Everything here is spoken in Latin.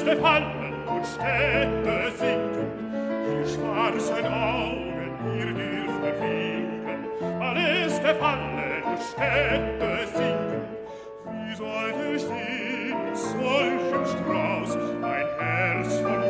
Äste fallen und Städte sinken, die schwarzen Augen ihr dürfen winken. Mal fallen und Städte sinken, wie sollte ich in solchem Strauß mein Herz verlieren?